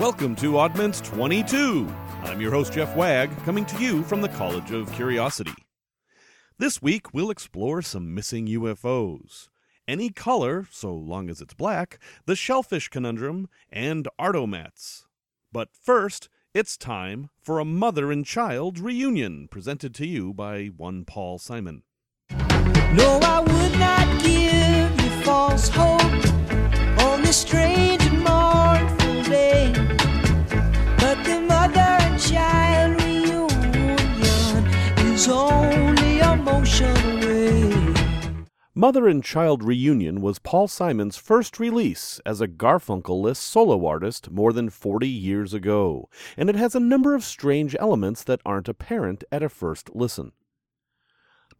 Welcome to Oddments 22. I'm your host, Jeff Wagg, coming to you from the College of Curiosity. This week, we'll explore some missing UFOs. Any color, so long as it's black, the shellfish conundrum, and Art-O-Mats. But first, it's time for a mother and child reunion presented to you by one Paul Simon. No, I would not give you false hope on this strange Mother and Child Reunion was Paul Simon's first release as a Garfunkel-less solo artist more than 40 years ago, and it has a number of strange elements that aren't apparent at a first listen.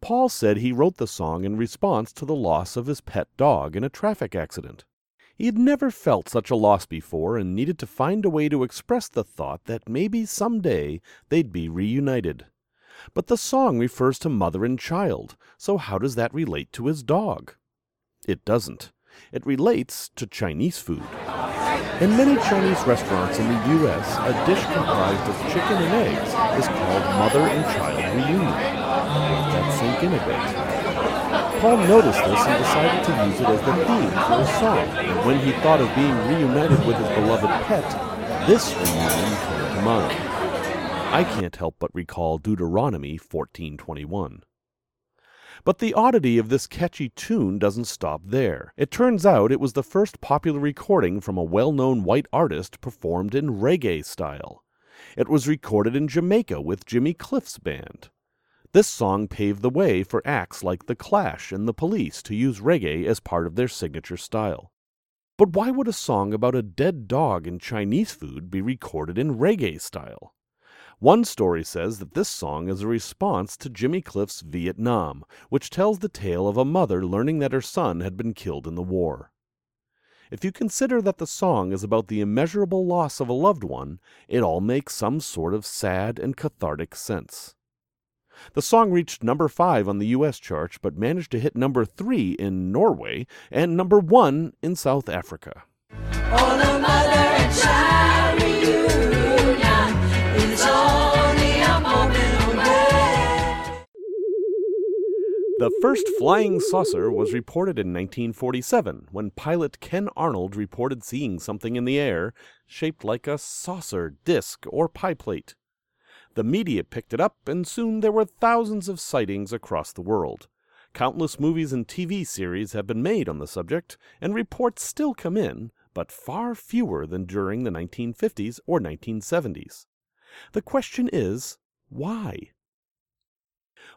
Paul said he wrote the song in response to the loss of his pet dog in a traffic accident. He had never felt such a loss before and needed to find a way to express the thought that maybe someday they'd be reunited. But the song refers to mother and child, so how does that relate to his dog? It doesn't. It relates to Chinese food. In many Chinese restaurants in the U.S., a dish comprised of chicken and eggs is called Mother and Child Reunion. Let that sink in a bit. Paul noticed this and decided to use it as the theme for his song, and when he thought of being reunited with his beloved pet, this reunion came to mind. I can't help but recall Deuteronomy 14:21. But the oddity of this catchy tune doesn't stop there. It turns out it was the first popular recording from a well-known white artist performed in reggae style. It was recorded in Jamaica with Jimmy Cliff's band. This song paved the way for acts like The Clash and The Police to use reggae as part of their signature style. But why would a song about a dead dog and Chinese food be recorded in reggae style? One story says that this song is a response to Jimmy Cliff's Vietnam, which tells the tale of a mother learning that her son had been killed in the war. If you consider that the song is about the immeasurable loss of a loved one, it all makes some sort of sad and cathartic sense. The song reached number 5 on the US charts but managed to hit number 3 in Norway and number 1 in South Africa. The first flying saucer was reported in 1947 when pilot Ken Arnold reported seeing something in the air shaped like a saucer, disc, or pie plate. The media picked it up, and soon there were thousands of sightings across the world. Countless movies and TV series have been made on the subject, and reports still come in, but far fewer than during the 1950s or 1970s. The question is, why?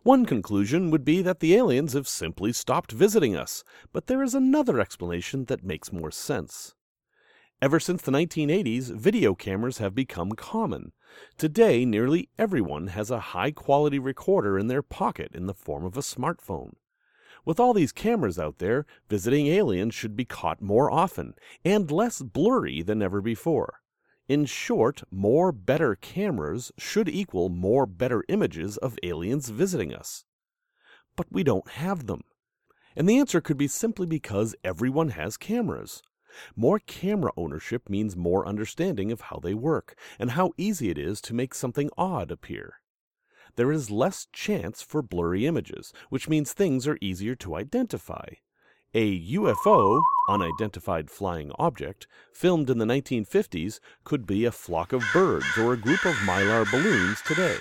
One conclusion would be that the aliens have simply stopped visiting us, but there is another explanation that makes more sense. Ever since the 1980s, video cameras have become common. Today, nearly everyone has a high quality recorder in their pocket in the form of a smartphone. With all these cameras out there, visiting aliens should be caught more often and less blurry than ever before. In short, more better cameras should equal more better images of aliens visiting us. But we don't have them. And the answer could be simply because everyone has cameras. More camera ownership means more understanding of how they work and how easy it is to make something odd appear. There is less chance for blurry images, which means things are easier to identify. A UFO, unidentified flying object, filmed in the 1950s could be a flock of birds or a group of mylar balloons today.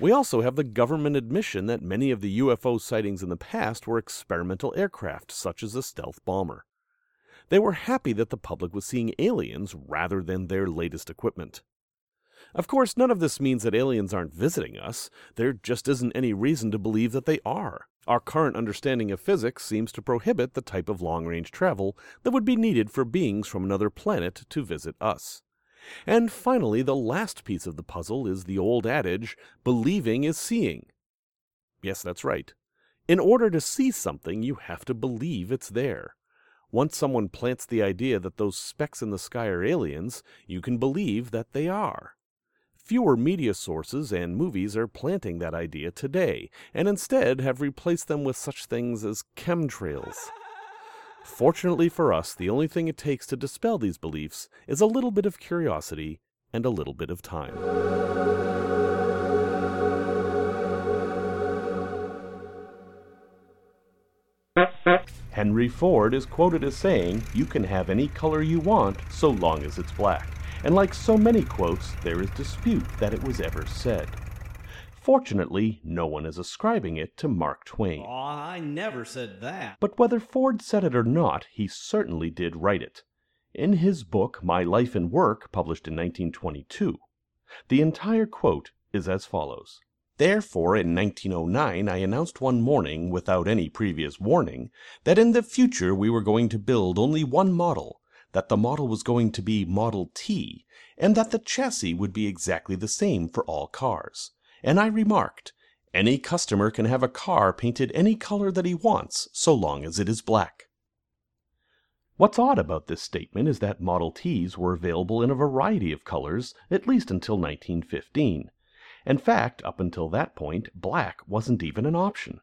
We also have the government admission that many of the UFO sightings in the past were experimental aircraft, such as the stealth bomber. They were happy that the public was seeing aliens rather than their latest equipment. Of course, none of this means that aliens aren't visiting us. There just isn't any reason to believe that they are. Our current understanding of physics seems to prohibit the type of long range travel that would be needed for beings from another planet to visit us. And finally, the last piece of the puzzle is the old adage believing is seeing. Yes, that's right. In order to see something, you have to believe it's there. Once someone plants the idea that those specks in the sky are aliens, you can believe that they are. Fewer media sources and movies are planting that idea today, and instead have replaced them with such things as chemtrails. Fortunately for us, the only thing it takes to dispel these beliefs is a little bit of curiosity and a little bit of time. Henry Ford is quoted as saying, You can have any color you want so long as it's black. And like so many quotes, there is dispute that it was ever said. Fortunately, no one is ascribing it to Mark Twain. Aw, I never said that. But whether Ford said it or not, he certainly did write it. In his book, My Life and Work, published in 1922, the entire quote is as follows. Therefore, in 1909, I announced one morning, without any previous warning, that in the future we were going to build only one model, that the model was going to be Model T, and that the chassis would be exactly the same for all cars. And I remarked, any customer can have a car painted any color that he wants, so long as it is black. What's odd about this statement is that Model Ts were available in a variety of colors, at least until 1915. In fact, up until that point, black wasn't even an option.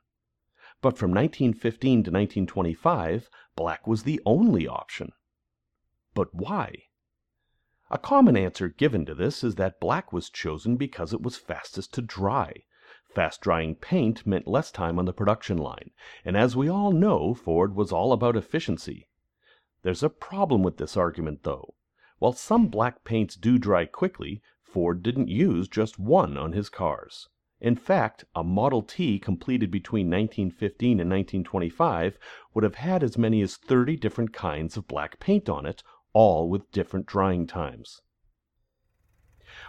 But from 1915 to 1925, black was the only option. But why? A common answer given to this is that black was chosen because it was fastest to dry. Fast drying paint meant less time on the production line, and as we all know, Ford was all about efficiency. There's a problem with this argument, though. While some black paints do dry quickly, Ford didn't use just one on his cars. In fact, a Model T completed between 1915 and 1925 would have had as many as 30 different kinds of black paint on it, all with different drying times.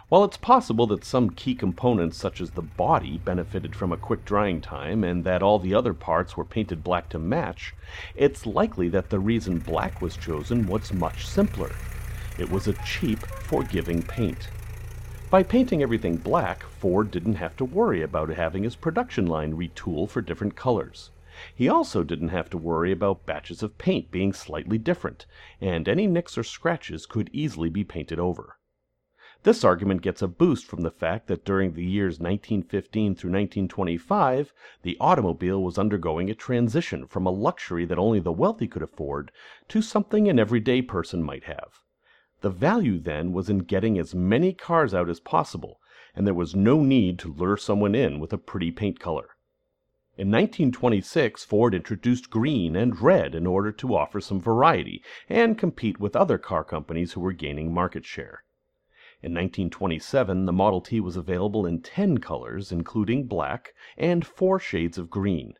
While it's possible that some key components such as the body benefited from a quick drying time and that all the other parts were painted black to match, it's likely that the reason black was chosen was much simpler. It was a cheap, forgiving paint. By painting everything black, Ford didn't have to worry about having his production line retool for different colors. He also didn't have to worry about batches of paint being slightly different, and any nicks or scratches could easily be painted over. This argument gets a boost from the fact that during the years 1915 through 1925, the automobile was undergoing a transition from a luxury that only the wealthy could afford to something an everyday person might have. The value then was in getting as many cars out as possible, and there was no need to lure someone in with a pretty paint color. In 1926 Ford introduced green and red in order to offer some variety and compete with other car companies who were gaining market share. In 1927 the Model T was available in 10 colors, including black, and four shades of green.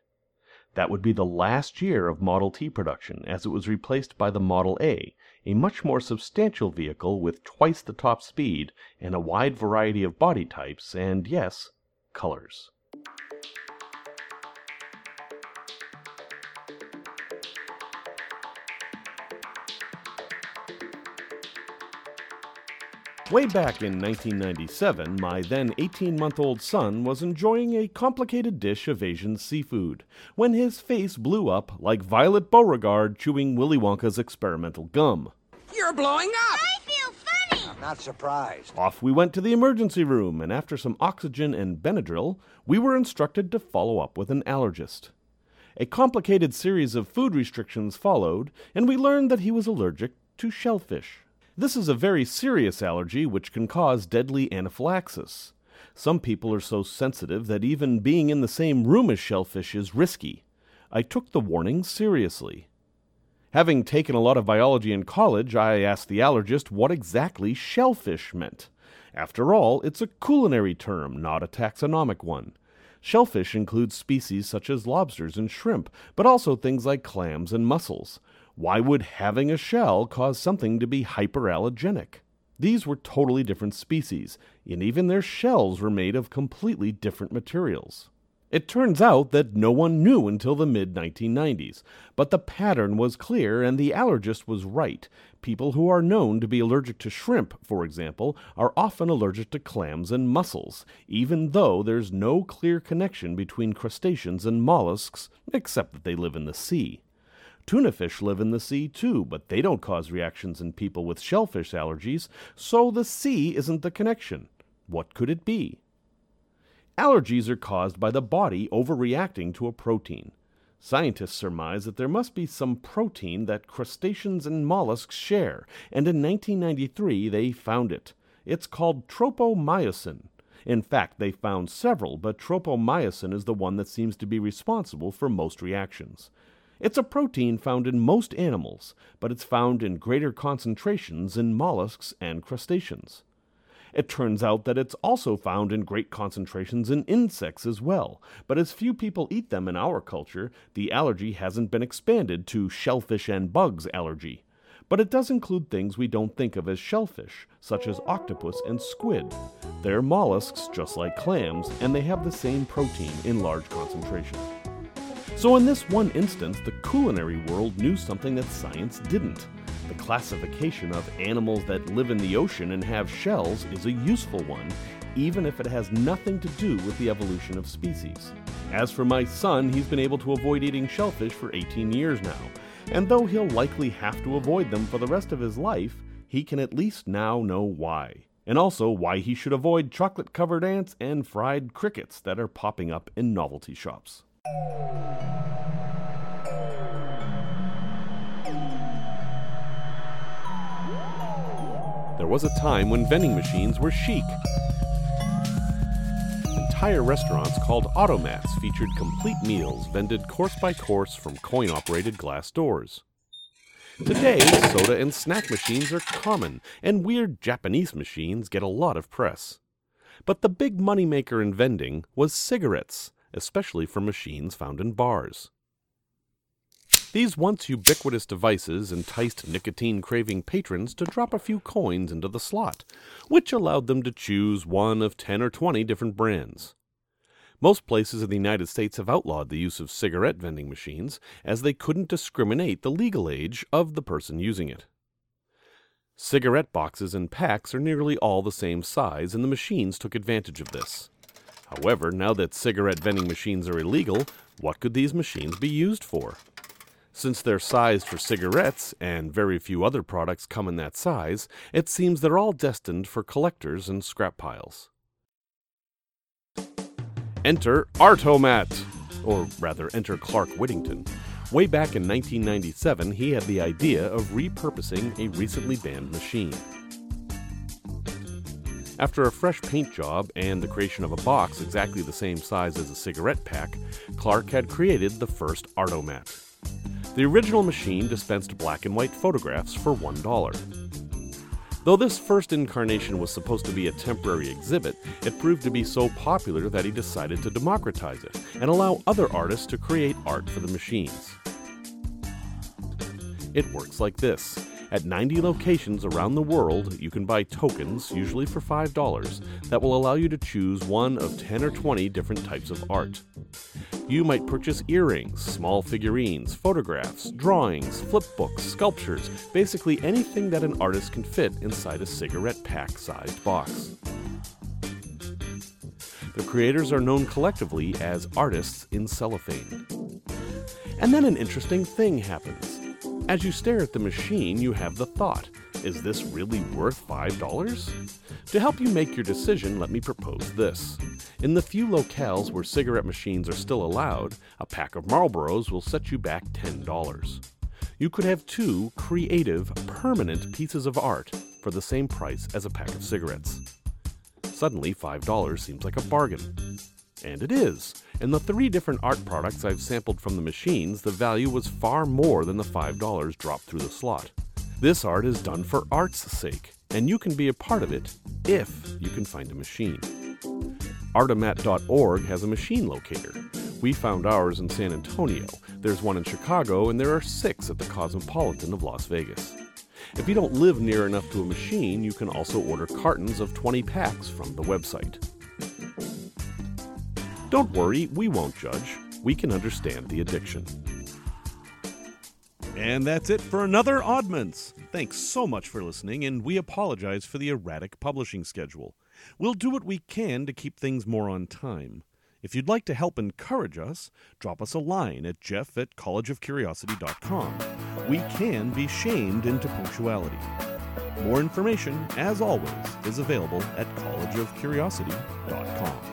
That would be the last year of Model T production, as it was replaced by the Model A, a much more substantial vehicle with twice the top speed and a wide variety of body types and, yes, colors. Way back in 1997, my then 18 month old son was enjoying a complicated dish of Asian seafood when his face blew up like Violet Beauregarde chewing Willy Wonka's experimental gum. You're blowing up! I feel funny. I'm not surprised. Off we went to the emergency room, and after some oxygen and Benadryl, we were instructed to follow up with an allergist. A complicated series of food restrictions followed, and we learned that he was allergic to shellfish. This is a very serious allergy which can cause deadly anaphylaxis. Some people are so sensitive that even being in the same room as shellfish is risky. I took the warning seriously. Having taken a lot of biology in college, I asked the allergist what exactly shellfish meant. After all, it's a culinary term, not a taxonomic one. Shellfish includes species such as lobsters and shrimp, but also things like clams and mussels. Why would having a shell cause something to be hyperallergenic? These were totally different species, and even their shells were made of completely different materials. It turns out that no one knew until the mid 1990s, but the pattern was clear and the allergist was right. People who are known to be allergic to shrimp, for example, are often allergic to clams and mussels, even though there's no clear connection between crustaceans and mollusks, except that they live in the sea. Tuna fish live in the sea too, but they don't cause reactions in people with shellfish allergies, so the sea isn't the connection. What could it be? Allergies are caused by the body overreacting to a protein. Scientists surmise that there must be some protein that crustaceans and mollusks share, and in 1993 they found it. It's called tropomyosin. In fact, they found several, but tropomyosin is the one that seems to be responsible for most reactions. It's a protein found in most animals, but it's found in greater concentrations in mollusks and crustaceans. It turns out that it's also found in great concentrations in insects as well, but as few people eat them in our culture, the allergy hasn't been expanded to shellfish and bugs allergy. But it does include things we don't think of as shellfish, such as octopus and squid. They're mollusks just like clams, and they have the same protein in large concentration. So, in this one instance, the culinary world knew something that science didn't. The classification of animals that live in the ocean and have shells is a useful one, even if it has nothing to do with the evolution of species. As for my son, he's been able to avoid eating shellfish for 18 years now, and though he'll likely have to avoid them for the rest of his life, he can at least now know why. And also why he should avoid chocolate covered ants and fried crickets that are popping up in novelty shops. There was a time when vending machines were chic. Entire restaurants called automats featured complete meals vended course by course from coin operated glass doors. Today, soda and snack machines are common, and weird Japanese machines get a lot of press. But the big moneymaker in vending was cigarettes, especially for machines found in bars. These once ubiquitous devices enticed nicotine craving patrons to drop a few coins into the slot, which allowed them to choose one of 10 or 20 different brands. Most places in the United States have outlawed the use of cigarette vending machines as they couldn't discriminate the legal age of the person using it. Cigarette boxes and packs are nearly all the same size, and the machines took advantage of this. However, now that cigarette vending machines are illegal, what could these machines be used for? Since they're sized for cigarettes and very few other products come in that size, it seems they're all destined for collectors and scrap piles. Enter Art-O-Mat, or rather, enter Clark Whittington. Way back in 1997, he had the idea of repurposing a recently banned machine. After a fresh paint job and the creation of a box exactly the same size as a cigarette pack, Clark had created the first Art-O-Mat. The original machine dispensed black and white photographs for $1. Though this first incarnation was supposed to be a temporary exhibit, it proved to be so popular that he decided to democratize it and allow other artists to create art for the machines. It works like this. At 90 locations around the world, you can buy tokens, usually for $5, that will allow you to choose one of 10 or 20 different types of art. You might purchase earrings, small figurines, photographs, drawings, flip books, sculptures, basically anything that an artist can fit inside a cigarette pack sized box. The creators are known collectively as artists in cellophane. And then an interesting thing happens. As you stare at the machine, you have the thought is this really worth $5? To help you make your decision, let me propose this. In the few locales where cigarette machines are still allowed, a pack of Marlboros will set you back $10. You could have two creative, permanent pieces of art for the same price as a pack of cigarettes. Suddenly, $5 seems like a bargain. And it is. In the three different art products I've sampled from the machines, the value was far more than the $5 dropped through the slot. This art is done for art's sake, and you can be a part of it if you can find a machine. Artomat.org has a machine locator. We found ours in San Antonio. There's one in Chicago, and there are six at the Cosmopolitan of Las Vegas. If you don't live near enough to a machine, you can also order cartons of 20 packs from the website. Don't worry, we won't judge. We can understand the addiction. And that's it for another Oddments. Thanks so much for listening, and we apologize for the erratic publishing schedule. We'll do what we can to keep things more on time. If you'd like to help encourage us, drop us a line at jeff at collegeofcuriosity.com. We can be shamed into punctuality. More information, as always, is available at collegeofcuriosity.com.